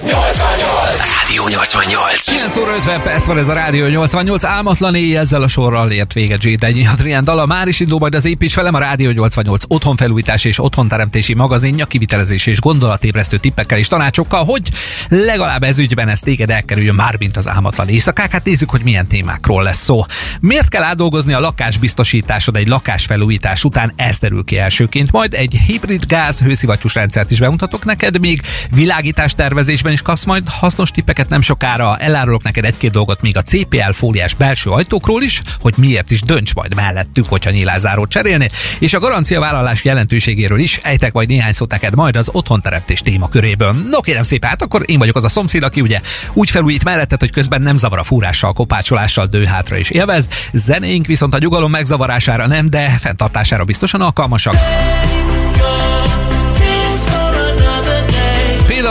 88! Rádió 88. 9 óra 50 perc van ez a Rádió 88. Álmatlan éj ezzel a sorral ért véget Zsédenyi Adrián Dala. Már is indul majd az építs velem a Rádió 88 otthonfelújítás és otthonteremtési magazinja, kivitelezés és gondolatébresztő tippekkel és tanácsokkal, hogy legalább ez ügyben ez téged elkerüljön már, mint az álmatlan éjszakák. Hát nézzük, hogy milyen témákról lesz szó. Miért kell átdolgozni a lakásbiztosításod egy lakásfelújítás után? Ez derül ki elsőként. Majd egy hibrid gáz hőszivattyús rendszert is bemutatok neked, még világítás tervezésben is kapsz majd hasznos tippeket nem sokára. Elárulok neked egy-két dolgot még a CPL fóliás belső ajtókról is, hogy miért is dönts majd mellettük, hogyha nyilázárót cserélni, és a garancia vállalás jelentőségéről is ejtek majd néhány szót neked majd az otthonteremtés témaköréből. No kérem szépen, hát akkor én vagyok az a szomszéd, aki ugye úgy felújít melletted, hogy közben nem zavar a fúrással, kopácsolással, dőhátra is élvezd. Zenéink viszont a nyugalom megzavarására nem, de fenntartására biztosan alkalmasak.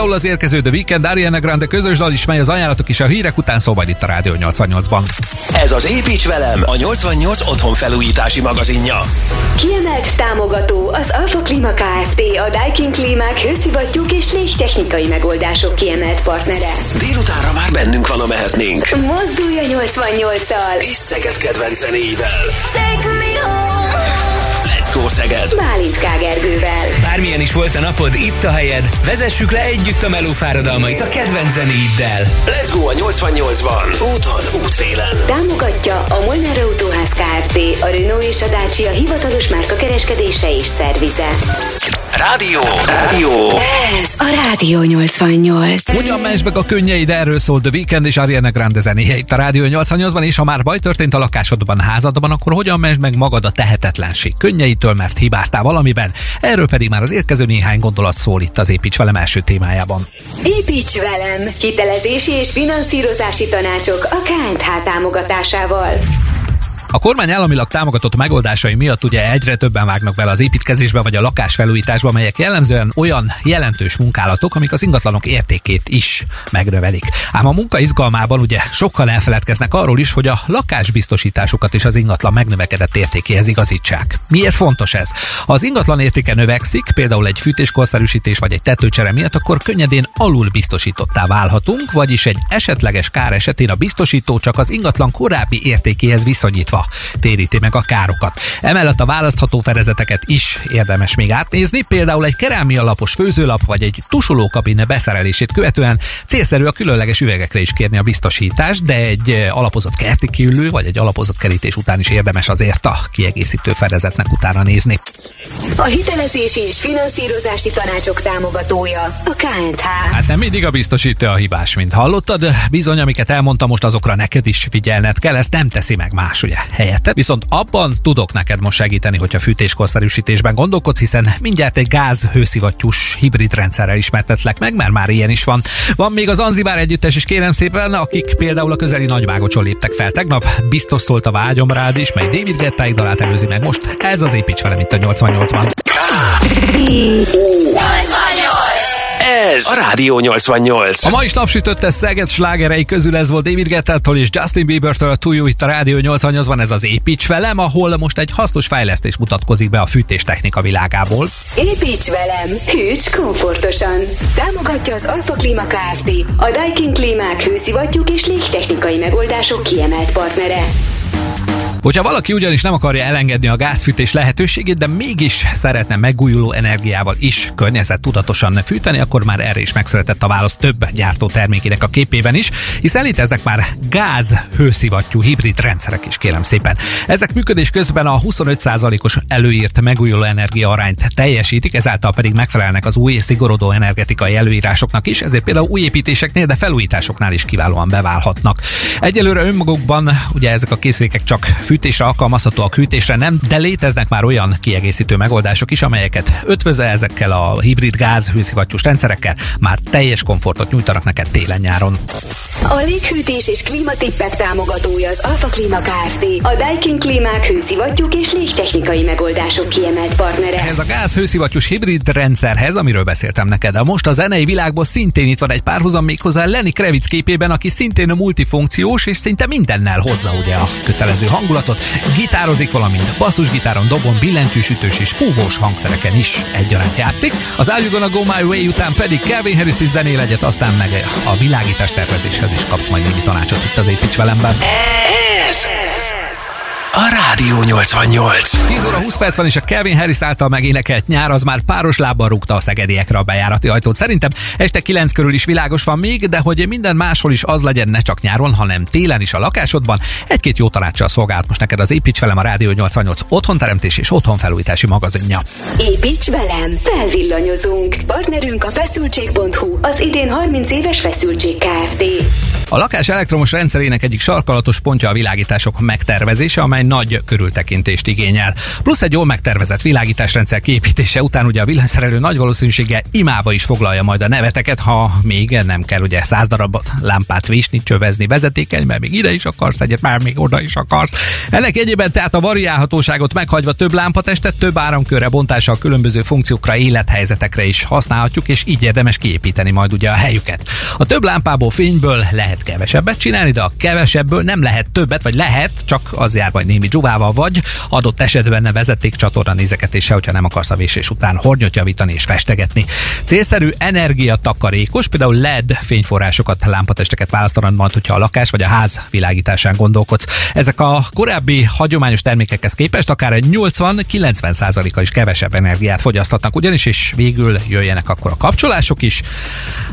Például az érkező The Weekend, Ariana Grande közös dal is, mely az ajánlatok is a hírek után szó majd itt a Rádió 88-ban. Ez az Építs velem, a 88 otthon felújítási magazinja. Kiemelt támogató az Alfa Klima Kft. A Daikin Klímák hőszivattyúk és légtechnikai megoldások kiemelt partnere. Délutánra már bennünk van a mehetnénk. Mozdulj a 88-al! És Szeged kedvenc zenéivel. Take me home! Go Szeged! Bálint Kágergővel. Bármilyen is volt a napod, itt a helyed. Vezessük le együtt a meló fáradalmait a kedvenc zenéiddel. Let's go a 88-ban. Úton, útfélen. Támogatja a Molnár Autóház Kft. A Renault és a Dacia hivatalos márka kereskedése és szervize. Rádió. Rádió. Ez a Rádió 88. Hogyan menj meg a könnyeid, erről szól The Weekend és Ariana Grande zenéje itt a Rádió 88-ban, és ha már baj történt a lakásodban, házadban, akkor hogyan menj meg magad a tehetetlenség könnyeitől, mert hibáztál valamiben? Erről pedig már az érkező néhány gondolat szól itt az Építs velem első témájában. Építs velem! Hitelezési és finanszírozási tanácsok a KNH támogatásával. A kormány államilag támogatott megoldásai miatt ugye egyre többen vágnak bele az építkezésbe vagy a lakásfelújításba, melyek jellemzően olyan jelentős munkálatok, amik az ingatlanok értékét is megnövelik. Ám a munka izgalmában ugye sokkal elfeledkeznek arról is, hogy a lakásbiztosításokat is az ingatlan megnövekedett értékéhez igazítsák. Miért fontos ez? Ha az ingatlan értéke növekszik, például egy fűtéskorszerűsítés vagy egy tetőcsere miatt, akkor könnyedén alul biztosítottá válhatunk, vagyis egy esetleges kár esetén a biztosító csak az ingatlan korábbi értékéhez viszonyítva téríti meg a károkat. Emellett a választható fedezeteket is érdemes még átnézni, például egy kerámia lapos főzőlap vagy egy tusolókabine beszerelését követően célszerű a különleges üvegekre is kérni a biztosítást, de egy eh, alapozott kerti kiülő vagy egy alapozott kerítés után is érdemes azért a kiegészítő fedezetnek utána nézni. A hitelezési és finanszírozási tanácsok támogatója a KNH. Hát nem mindig a biztosítő a hibás, mint hallottad. Bizony, amiket elmondtam most, azokra neked is figyelned kell, ezt nem teszi meg más, ugye, helyette. Viszont abban tudok neked most segíteni, hogyha fűtéskorszerűsítésben gondolkodsz, hiszen mindjárt egy gáz hőszivattyús hibrid rendszerrel ismertetlek meg, mert már ilyen is van. Van még az Anzibár együttes is kérem szépen, akik például a közeli nagyvágocson léptek fel tegnap. Biztos szólt a vágyom rád is, mely David Gettáig dalát előzi meg most. Ez az építs velem itt a 88-ban. Ez a Rádió 88. A mai is napsütötte Szeged slágerei közül ez volt David Gettától és Justin Biebertől a túl jó itt a Rádió 88-ban ez az Építs velem, ahol most egy hasznos fejlesztés mutatkozik be a fűtéstechnika világából. Építs velem! Hűts komfortosan! Támogatja az Alfa Klima Kft. A Daikin Klímák hőszivattyúk és légtechnikai megoldások kiemelt partnere. Hogyha valaki ugyanis nem akarja elengedni a gázfűtés lehetőségét, de mégis szeretne megújuló energiával is környezettudatosan fűteni, akkor már erre is megszületett a válasz több gyártó termékének a képében is, hiszen léteznek már gáz hőszivattyú hibrid rendszerek is, kérem szépen. Ezek működés közben a 25%-os előírt megújuló energia arányt teljesítik, ezáltal pedig megfelelnek az új szigorodó energetikai előírásoknak is, ezért például új építéseknél, de felújításoknál is kiválóan beválhatnak. Egyelőre önmagukban ugye ezek a készülékek csak fűtésre alkalmazhatóak, hűtésre nem, de léteznek már olyan kiegészítő megoldások is, amelyeket ötvözve ezekkel a hibrid gáz hőszivattyús rendszerekkel már teljes komfortot nyújtanak neked télen-nyáron. A léghűtés és klímatippek támogatója az Alfa Klíma Kft. A Daikin Klímák hőszivattyúk és légtechnikai megoldások kiemelt partnere. Ez a gáz hőszivattyús hibrid rendszerhez, amiről beszéltem neked. De most a zenei világból szintén itt van egy párhuzam méghozzá Lenny Kravitz képében, aki szintén a multifunkciós és szinte mindennel hozza ugye a kötelező hangulatot. Gitározik, valamint basszusgitáron, dobon, billentyűsütős és fúvós hangszereken is egyaránt játszik. Az Are You Gonna Go My Way után pedig Calvin Harris is zenél egyet, aztán meg a világítás tervezéshez is kapsz majd némi tanácsot itt az Építs velemben. Ez a Rádió 88. 10 óra 20 perc van, és a Kevin Harris által megénekelt nyár az már páros lábbal rúgta a szegediekre a bejárati ajtót. Szerintem este 9 körül is világos van még, de hogy minden máshol is az legyen, ne csak nyáron, hanem télen is a lakásodban. Egy-két jó tanácssal szolgált most neked az Építs velem a Rádió 88 otthonteremtés és otthonfelújítási magazinja. Építs velem, felvillanyozunk. Partnerünk a feszültség.hu, az idén 30 éves feszültség Kft. A lakás elektromos rendszerének egyik sarkalatos pontja a világítások megtervezése, amely nagy körültekintést igényel. Plusz egy jól megtervezett világításrendszer kiépítése után ugye a villanyszerelő nagy valószínűséggel imába is foglalja majd a neveteket, ha még nem kell ugye száz darab lámpát visni, csövezni, vezetékelni, mert még ide is akarsz egyet, már még oda is akarsz. Ennek egyében tehát a variálhatóságot meghagyva több lámpatestet, több áramkörre bontással különböző funkciókra, élethelyzetekre is használhatjuk, és így érdemes kiépíteni majd ugye a helyüket. A több lámpából fényből lehet kevesebbet csinálni, de a kevesebből nem lehet többet, vagy lehet, csak az jár majd némi dzsuvával, vagy adott esetben ne vezeték csatorna nézegetése, hogyha nem akarsz a vésés után hornyot javítani és festegetni. Célszerű energiatakarékos, például LED fényforrásokat, lámpatesteket választanod majd, hogyha a lakás vagy a ház világításán gondolkodsz. Ezek a korábbi hagyományos termékekhez képest akár egy 80-90 a is kevesebb energiát fogyasztatnak, ugyanis és végül jöjjenek akkor a kapcsolások is.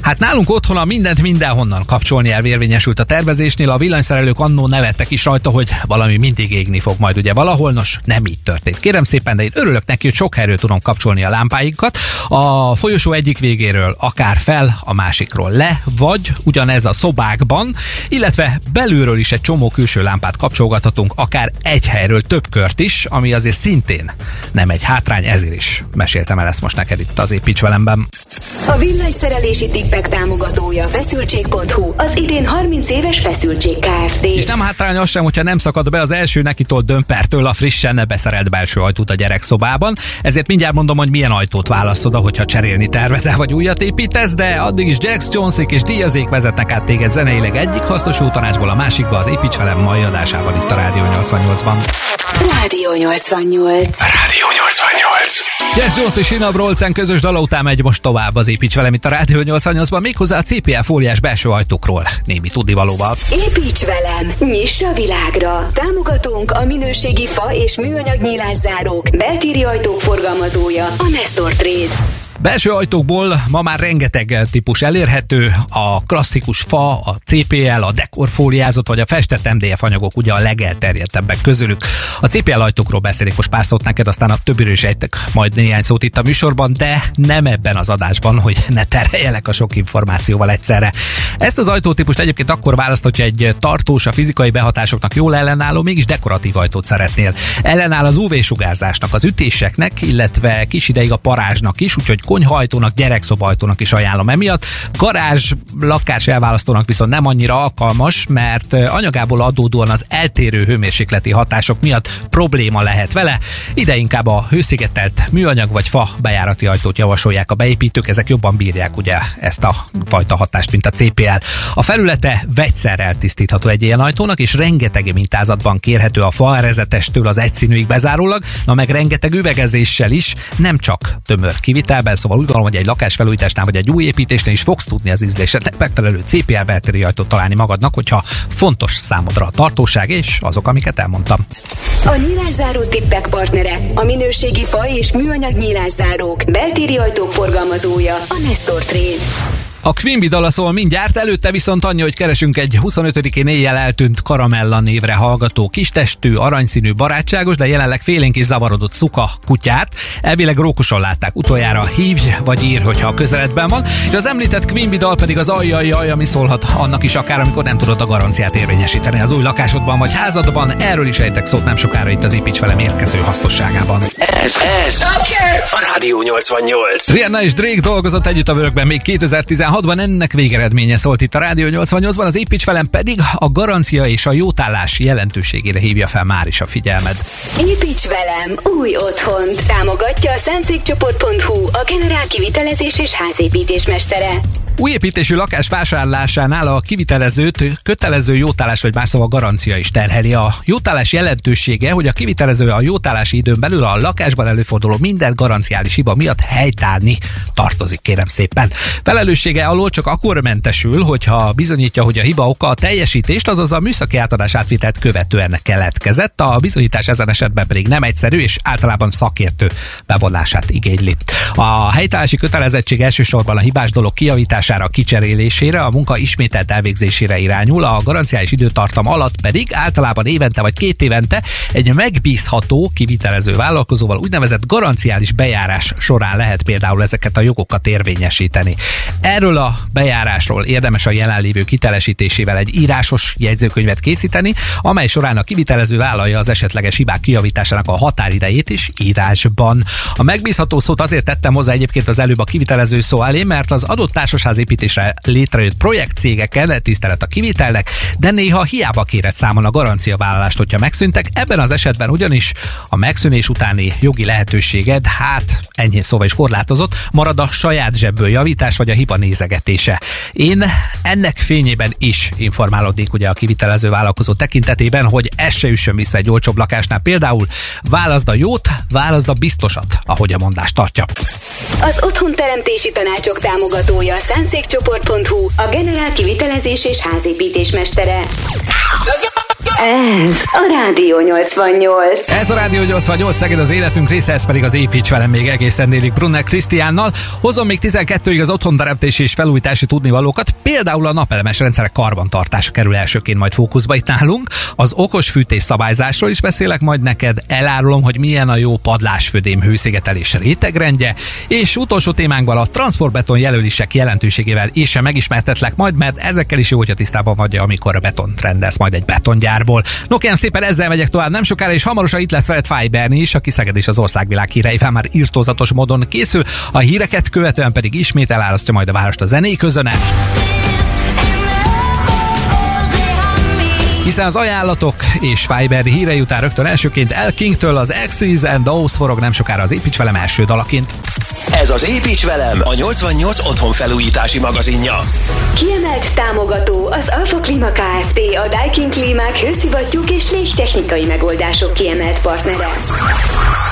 Hát nálunk otthon a mindent mindenhonnan kapcsolni elv érvényesült a tervezésnél, a villanyszerelők annó nevettek is rajta, hogy valami mindig égni fog majd ugye valahol, nos nem így történt. Kérem szépen, de én örülök neki, hogy sok helyről tudom kapcsolni a lámpáinkat. A folyosó egyik végéről akár fel, a másikról le, vagy ugyanez a szobákban, illetve belülről is egy csomó külső lámpát kapcsolgathatunk, akár egy helyről több kört is, ami azért szintén nem egy hátrány, ezért is meséltem el ezt most neked itt az építs velemben. A villanyszerelési tippek támogatója feszültség.hu, az idén 30 éves feszültség Kft. És nem hátrány az sem, hogyha nem szakad be az első nekitól dömpertől a frissen beszerelt belső ajtót a gyerekszobában. Ezért mindjárt mondom, hogy milyen ajtót választod, hogyha cserélni tervezel vagy újat építesz, de addig is Jax Jonesék és Diazék vezetnek át téged zeneileg egyik hasznos tanácsból a másikba az Építs velem mai adásában itt a Rádió 88-ban. Rádió 88. Rádió 88. Jess Jones és Ina Brolcen közös dala után megy most tovább az Építs velem itt a Rádió 88-ban, méghozzá a CPL fóliás belső ajtókról. Némi tudnivalóval. Építs velem, nyiss a világra! Támogatunk a minőségi fa és műanyag nyílászárók, beltéri ajtók forgalmazója, a Nestor Trade. Belső ajtókból ma már rengeteg típus elérhető, a klasszikus fa, a CPL, a dekorfóliázott vagy a festett MDF anyagok ugye a legelterjedtebbek közülük. A CPL ajtókról beszélik most pár szót neked, aztán a többiről is ejtek majd néhány szót itt a műsorban, de nem ebben az adásban, hogy ne terheljelek a sok információval egyszerre. Ezt az ajtótípust egyébként akkor választ, hogyha egy tartós, a fizikai behatásoknak jól ellenálló, mégis dekoratív ajtót szeretnél. Ellenáll az UV-sugárzásnak, az ütéseknek, illetve kis ideig a parázsnak is, úgyhogy konyhajtónak, gyerekszobajtónak is ajánlom emiatt. Garázs lakás elválasztónak viszont nem annyira alkalmas, mert anyagából adódóan az eltérő hőmérsékleti hatások miatt probléma lehet vele. Ide inkább a hőszigetelt műanyag vagy fa bejárati ajtót javasolják a beépítők, ezek jobban bírják ugye ezt a fajta hatást, mint a CPL. A felülete vegyszerrel tisztítható egy ilyen ajtónak, és rengeteg mintázatban kérhető a fa erezetestől az egyszínűig bezárólag, na meg rengeteg üvegezéssel is, nem csak tömör kivitelben, szóval úgy gondolom, hogy egy lakásfelújításnál vagy egy új építésnél is fogsz tudni az ízléset megfelelő CPL beltéri ajtót találni magadnak, hogyha fontos számodra a tartóság és azok, amiket elmondtam. A nyílászáró tippek partnere, a minőségi fa és műanyag nyílászárók, beltéri ajtók forgalmazója, a Nestor Trade. A Quimby dala szól mindjárt, előtte viszont annyi, hogy keresünk egy 25-én éjjel eltűnt Karamella névre hallgató kistestű, aranyszínű, barátságos, de jelenleg félénk is zavarodott szuka kutyát. Elvileg rókuson látták utoljára, hívj vagy ír, hogyha a közeledben van. És az említett Quimby dal pedig az ajjaj, ami szólhat annak is akár, amikor nem tudod a garanciát érvényesíteni az új lakásodban vagy házadban. Erről is ejtek szót nem sokára itt az Ipics velem érkező hasznosságában. Ez, ez a Rádió 88. Rihanna és Drake dolgozott együtt a vörökben még 2016 2016-ban ennek végeredménye szólt itt a Rádió 88-ban, az építs velem pedig a garancia és a jótállás jelentőségére hívja fel már is a figyelmed. Építs velem új otthon. Támogatja a szentszékcsoport.hu, a generál kivitelezés és házépítés mestere. Új építésű lakás vásárlásánál a kivitelezőt kötelező jótállás vagy más szóval garancia is terheli. A jótállás jelentősége, hogy a kivitelező a jótállási időn belül a lakásban előforduló minden garanciális hiba miatt helytállni tartozik, kérem szépen. Felelőssége alól csak akkor mentesül, hogyha bizonyítja, hogy a hiba oka a teljesítést, azaz a műszaki átadás átvitelt követően keletkezett. A bizonyítás ezen esetben pedig nem egyszerű és általában szakértő bevonását igényli. A helytállási kötelezettség elsősorban a hibás dolog kijavítása javítására, kicserélésére, a munka ismételt elvégzésére irányul, a garanciális időtartam alatt pedig általában évente vagy két évente egy megbízható kivitelező vállalkozóval úgynevezett garanciális bejárás során lehet például ezeket a jogokat érvényesíteni. Erről a bejárásról érdemes a jelenlévő kitelesítésével egy írásos jegyzőkönyvet készíteni, amely során a kivitelező vállalja az esetleges hibák kijavításának a határidejét is írásban. A megbízható szót azért tettem hozzá egyébként az előbb a kivitelező szó elé, mert az adott társasház építésre létrejött projektcégeken tisztelet a kivitelnek, de néha hiába kérett számon a garanciavállalást, hogyha megszűntek. Ebben az esetben ugyanis a megszűnés utáni jogi lehetőséged, hát enyhén szóval is korlátozott, marad a saját zsebből javítás vagy a hiba nézegetése. Én ennek fényében is informálódik ugye a kivitelező vállalkozó tekintetében, hogy ez se üssön vissza egy olcsóbb lakásnál. Például válaszd a jót, válaszd a biztosat, ahogy a mondás tartja. Az otthonteremtési tanácsok támogatója a Szánszékcsoport.hu, a generál kivitelezés és házépítés mestere. Ez a Rádió 88. Ez a Rádió 88 Szeged az életünk része, ez pedig az építs velem még egészen délig Brunner Krisztiánnal. Hozom még 12-ig az otthonteremtési és felújítási tudnivalókat, például a napelemes rendszerek karbantartása kerül elsőként majd fókuszba itt nálunk. Az okos fűtés szabályzásról is beszélek majd neked, elárulom, hogy milyen a jó padlásfödém hőszigetelés rétegrendje, és utolsó témánkban a transportbeton jelölések jelentőségével is megismertetlek majd, mert ezekkel is jó, hogyha tisztában vagy, amikor a betont rendelsz majd egy betongyár Gábor. No kérem szépen ezzel megyek tovább nem sokára, és hamarosan itt lesz veled Fiberni is, aki Szeged és az országvilág híreivel már írtózatos módon készül, a híreket követően pedig ismét elárasztja majd a várost a zené közöne. hiszen az ajánlatok és Fiber hírei után rögtön elsőként El Kingtől az Axis and Those forog nem sokára az Építs velem első dalaként. Ez az Építs velem, a 88 otthon felújítási magazinja. Kiemelt támogató az Alfa Klima Kft. A Daikin Klímák hőszivattyúk és légtechnikai megoldások kiemelt partnere.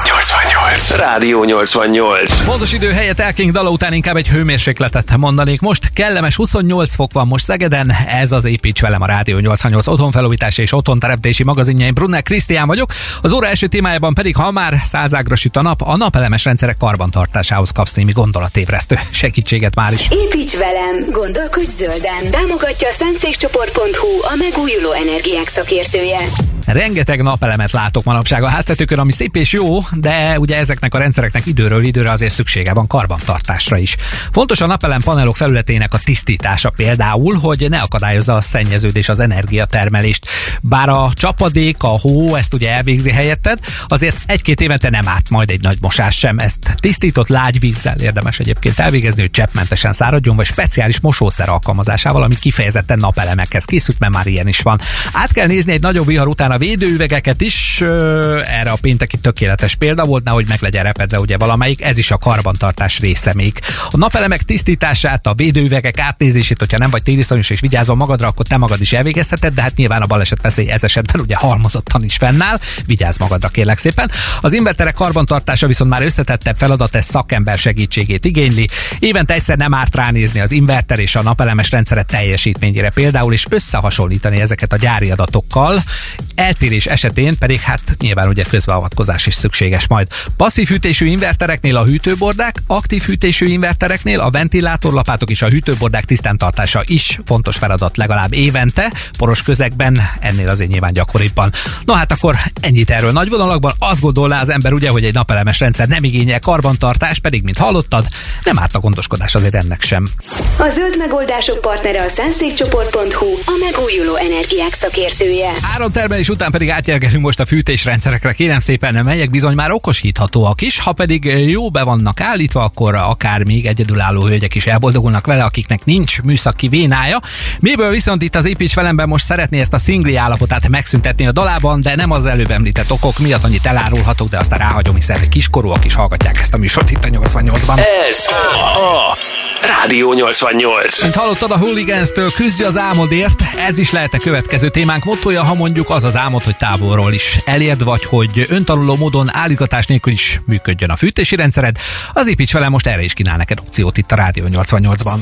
88. Rádió 88. Pontos idő helyett Elking dala után inkább egy hőmérsékletet mondanék. Most kellemes 28 fok van most Szegeden, ez az Építs velem a Rádió 88 otthonfelújítási és otthonteremtési magazinjaim. Brunner Krisztián vagyok. Az óra első témájában pedig, ha már százágra süt a nap, a napelemes rendszerek karbantartásához kapsz némi gondolatébresztő segítséget már is. Építs velem, gondolkodj zölden. Támogatja a szentszékcsoport.hu, a megújuló energiák szakértője. Rengeteg napelemet látok manapság a háztetőkön, ami szép és jó, de ugye ezeknek a rendszereknek időről időre azért szüksége van karbantartásra is. Fontos a napelem panelok felületének a tisztítása például, hogy ne akadályozza a szennyeződés az energiatermelést. Bár a csapadék, a hó ezt ugye elvégzi helyetted, azért egy-két évente nem árt majd egy nagy mosás sem. Ezt tisztított lágy vízzel érdemes egyébként elvégezni, hogy cseppmentesen száradjon, vagy speciális mosószer alkalmazásával, ami kifejezetten napelemekhez készült, mert már ilyen is van. Át kell nézni egy nagyobb vihar után a védőüvegeket is, erre a pénteki tökéletes példa volt, nehogy meg legyen repedve ugye valamelyik, ez is a karbantartás része még. A napelemek tisztítását, a védőüvegek átnézését, hogyha nem vagy tériszonyos és vigyázol magadra, akkor te magad is elvégezheted, de hát nyilván a baleset veszély ez esetben ugye halmozottan is fennáll. Vigyázz magadra kérlek szépen. Az inverterek karbantartása viszont már összetettebb feladat, ez szakember segítségét igényli. Évente egyszer nem árt ránézni az inverter és a napelemes rendszere teljesítményére például, és összehasonlítani ezeket a gyári adatokkal. Eltérés esetén pedig hát nyilván ugye közbeavatkozás is szükséges majd. Passzív hűtésű invertereknél a hűtőbordák, aktív hűtésű invertereknél a ventilátorlapátok és a hűtőbordák tisztántartása is fontos feladat legalább évente, poros közegben ennél azért nyilván gyakoribban. No hát akkor ennyit erről nagy vonalakban. Azt gondolná az ember ugye, hogy egy napelemes rendszer nem igényel karbantartás, pedig mint hallottad, nem árt a gondoskodás azért ennek sem. A zöld megoldások partnere a szánszékcsoport.hu, a megújuló energiák szakértője. Áramtermelés Ezután pedig átjelgelünk most a fűtésrendszerekre, kérem szépen, melyek bizony már okosíthatóak is, ha pedig jó be vannak állítva, akkor akár még egyedülálló hölgyek is elboldogulnak vele, akiknek nincs műszaki vénája. Miből viszont itt az építs velemben most szeretné ezt a szingli állapotát megszüntetni a dalában, de nem az előbb említett okok miatt annyit elárulhatok, de aztán ráhagyom, hiszen kiskorúak is hallgatják ezt a műsort itt a 88-ban. Ez a Rádió 88. Mint hallottad a Hooligans-től küzdj az álmodért, ez is lehet a következő témánk mottoja, ha mondjuk az az álmod, hogy távolról is elérd, vagy hogy öntanuló módon állítgatás nélkül is működjön a fűtési rendszered, az építs velem most erre is kínál neked opciót itt a Rádió 88-ban.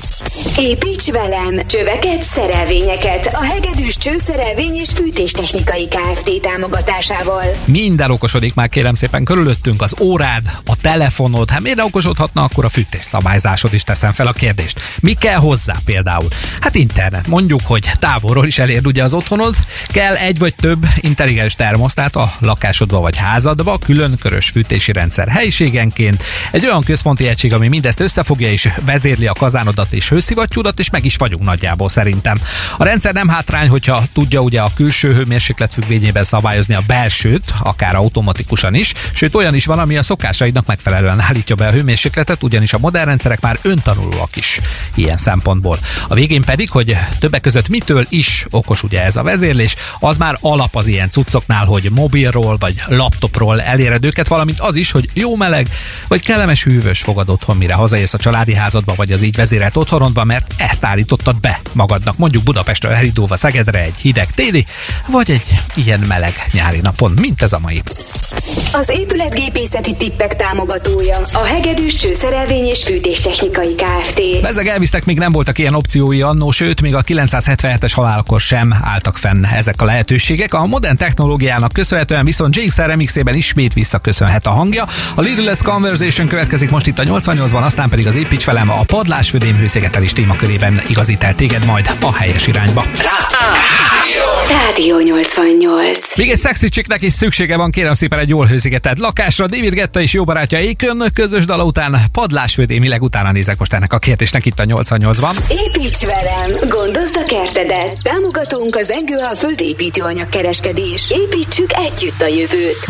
Építs velem csöveket, szerelvényeket a hegedűs csőszerelvény és fűtéstechnikai Kft. támogatásával. Minden okosodik már kérem szépen körülöttünk, az órád, a telefonod, hát miért okosodhatna, akkor a fűtés szabályzásod is teszem fel a kérdést. Mi kell hozzá például? Hát internet. Mondjuk, hogy távolról is elérd ugye az otthonod, kell egy vagy több intelligens termosztát a lakásodba vagy házadba, külön körös fűtési rendszer helyiségenként, egy olyan központi egység, ami mindezt összefogja és vezérli a kazánodat és hőszivattyúdat, és meg is vagyunk nagyjából szerintem. A rendszer nem hátrány, hogyha tudja ugye a külső hőmérséklet függvényében szabályozni a belsőt, akár automatikusan is, sőt olyan is van, ami a szokásaidnak megfelelően állítja be a hőmérsékletet, ugyanis a modern rendszerek már öntanulóak is ilyen szempontból. A végén pedig, hogy többek között mitől is okos ugye ez a vezérlés, az már alap az ilyen cuccoknál, hogy mobilról vagy laptopról eléred őket, valamint az is, hogy jó meleg vagy kellemes hűvös fogad otthon, mire hazaérsz a családi házadba vagy az így vezérelt otthonodba, mert ezt állítottad be magadnak. Mondjuk Budapestről elindulva Szegedre egy hideg téli, vagy egy ilyen meleg nyári napon, mint ez a mai. Az épületgépészeti tippek támogatója a hegedűs csőszerelvény és fűtéstechnikai Kft. Bezeg Elvisznek még nem voltak ilyen opciói annó, sőt, még a 977-es halálkor sem álltak fenn ezek a lehetőségek. A modern technológiának köszönhetően viszont JXR remixében ismét visszaköszönhet a hangja. A Lidless Conversation következik most itt a 88-ban, aztán pedig az építs velem a padlásfödém hőszigetelés témakörében igazít el téged majd a helyes irányba. Rádió 88. Még egy szexi csiknek is szüksége van, kérem szépen egy jól hőszigetelt lakásra. David Getta és jó barátja Ékön közös dala után padlásfödémileg utána nézek most ennek a kérdésnek itt a 88-ban. Építs velem, gondozd a kertedet. Támogatunk az Engő a földépítőanyag kereskedés. Építsük együtt a jövőt.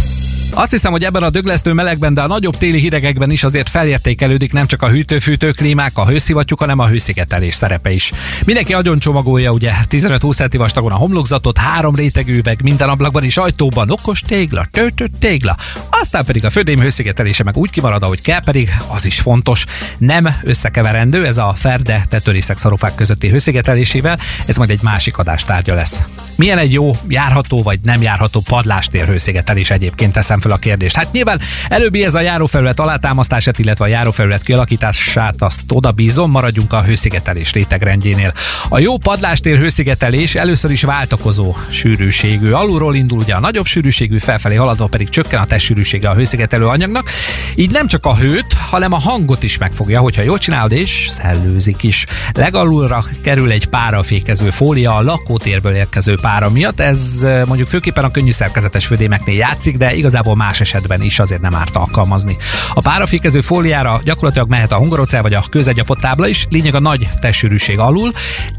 Azt hiszem, hogy ebben a döglesztő melegben, de a nagyobb téli hidegekben is azért felértékelődik nem csak a hűtő-fűtő klímák, a hőszivattyúk, hanem a hőszigetelés szerepe is. Mindenki nagyon csomagolja, ugye 15-20 centi vastagon a homlokzatot, három rétegű üveg, minden ablakban is ajtóban, okos tégla, töltött tégla. Aztán pedig a födém hőszigetelése meg úgy kimarad, ahogy kell, pedig az is fontos. Nem összekeverendő, ez a ferde tetőrészek szarofák közötti hőszigetelésével, ez majd egy másik adástárgya lesz. Milyen egy jó, járható vagy nem járható padlástér hőszigetelés egyébként teszem fel a kérdést. Hát nyilván előbbi ez a járófelület alátámasztását, illetve a járófelület kialakítását, azt oda bízom, maradjunk a hőszigetelés rétegrendjénél. A jó padlástér hőszigetelés először is váltakozó sűrűségű. Alulról indul ugye a nagyobb sűrűségű, felfelé haladva pedig csökken a testsűrűsége a hőszigetelő anyagnak. Így nem csak a hőt, hanem a hangot is megfogja, hogyha jól csinálod, és szellőzik is. Legalulra kerül egy párafékező fólia a lakótérből érkező pára miatt. Ez mondjuk főképpen a könnyű szerkezetes födémeknél játszik, de igazából más esetben is azért nem árt alkalmazni. A párafékező fóliára gyakorlatilag mehet a hungarocell vagy a közegyapott tábla is, lényeg a nagy testsűrűség alul,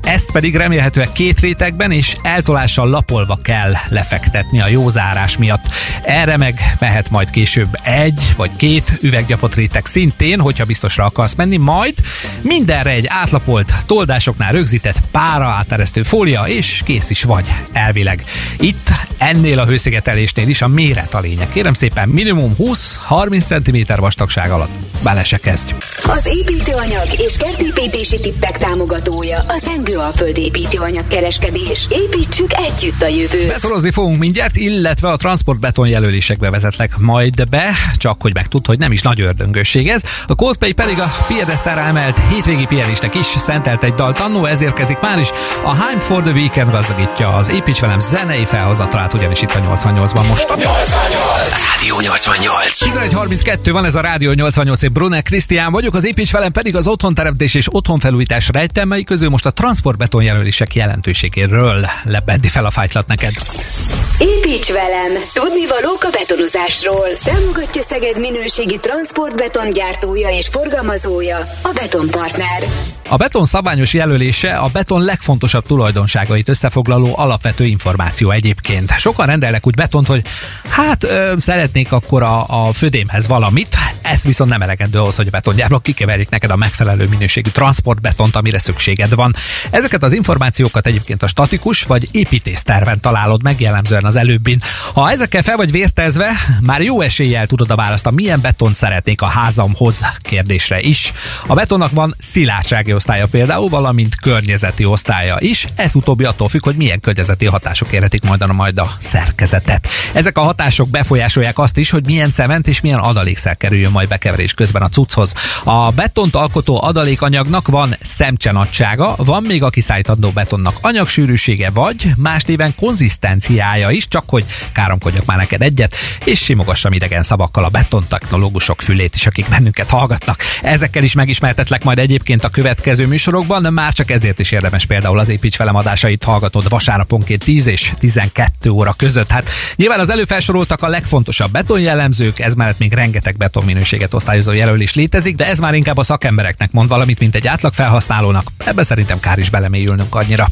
ezt pedig remélhetőleg két rétegben és eltolással lapolva kell lefektetni a jó zárás miatt. Erre meg mehet majd később egy vagy két üveggyapott réteg szintén, hogyha biztosra akarsz menni, majd mindenre egy átlapolt toldásoknál rögzített pára áteresztő fólia, és kész is vagy elvileg. Itt ennél a hőszigetelésnél is a méret a lényeg. Kérem szépen, minimum 20-30 cm vastagság alatt bele se kezdj. Az építőanyag és kertépítési tippek támogatója a Zengő a földépítőanyag kereskedés. Építsük együtt a jövőt. Betorozni fogunk mindjárt, illetve a transportbeton jelölésekbe vezetlek majd be, csak hogy megtud, hogy nem is nagy ördöngösség ez. A Coldplay pedig a piedesztára emelt hétvégi pianistnek is szentelt egy dalt annó, ez érkezik már is. A Heim for the Weekend gazdagítja az Építs velem zenei felhozatalát, ugyanis itt a 88-ban most. 88. Rádió 88. 11.32 van ez a Rádió 88, én Brunner Krisztián vagyok, az építs velem pedig az otthonteremtés és otthonfelújítás rejtelmei közül most a transportbeton jelölések jelentőségéről lebendi fel a fájtlat neked. Építs velem! Tudni valók a betonozásról. Támogatja Szeged minőségi transportbeton gyártója és forgalmazója a Betonpartner. A beton szabványos jelölése a beton legfontosabb tulajdonságait összefoglaló alapvető információ egyébként. Sokan rendelnek úgy betont, hogy hát ö, szeretnék akkor a, a födémhez valamit, ez viszont nem elegendő ahhoz, hogy a betongyárban kikeverjék neked a megfelelő minőségű transportbetont, amire szükséged van. Ezeket az információkat egyébként a statikus vagy építészterven találod meg jellemzően az előbbin. Ha ezekkel fel vagy vértezve, már jó eséllyel tudod a választ a milyen betont szeretnék a házamhoz kérdésre is. A betonnak van szilárdsági osztálya például, valamint környezeti osztálya is. Ez utóbbi attól függ, hogy milyen környezeti hatások érhetik majd a, majd a szerkezetet. Ezek a hatások befolyásolják azt is, hogy milyen cement és milyen adalékszer kerüljön majd bekeverés közben a cucchoz. A betont alkotó adalékanyagnak van szemcsenadsága, van még a kiszállítandó betonnak anyagsűrűsége, vagy más néven konzisztenciája is, csak hogy káromkodjak már neked egyet, és simogassam idegen szavakkal a beton technológusok fülét is, akik bennünket hallgatnak. Ezekkel is megismertetlek majd egyébként a következő műsorokban, már csak ezért is érdemes például az Építs velem adásait hallgatod vasárnaponként 10 és 12 óra között. Hát nyilván az előfelsoroltak a legfontosabb betonjellemzők, ez mellett még rengeteg betonminőséget osztályozó jelölés létezik, de ez már inkább a szakembereknek mond valamit, mint egy átlag felhasználónak. Ebbe szerintem kár is belemélyülnünk annyira.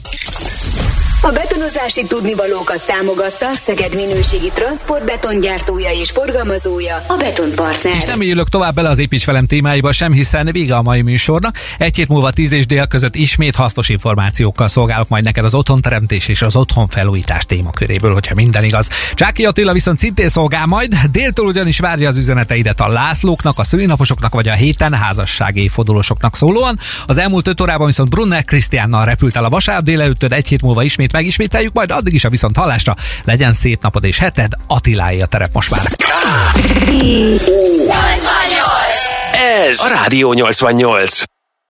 A betonozási tudnivalókat támogatta Szeged minőségi transportbetongyártója és forgalmazója, a Betonpartner. És nem élök tovább bele az építs velem témáiba sem, hiszen vége a mai műsornak. Egy hét múlva 10 és dél között ismét hasznos információkkal szolgálok majd neked az otthonteremtés és az otthon felújítás témaköréből, hogyha minden igaz. Csáki Attila viszont szintén szolgál majd, déltől ugyanis várja az üzeneteidet a Lászlóknak, a szülinaposoknak vagy a héten házassági fordulósoknak szólóan. Az elmúlt öt órában viszont Brunner Krisztiánnal repült el a vasárnap délelőttöd, egy hét múlva ismét megismételjük, majd addig is a viszont hallásra. Legyen szép napod és heted, Attilái a terep most már. Ez a Rádió 88.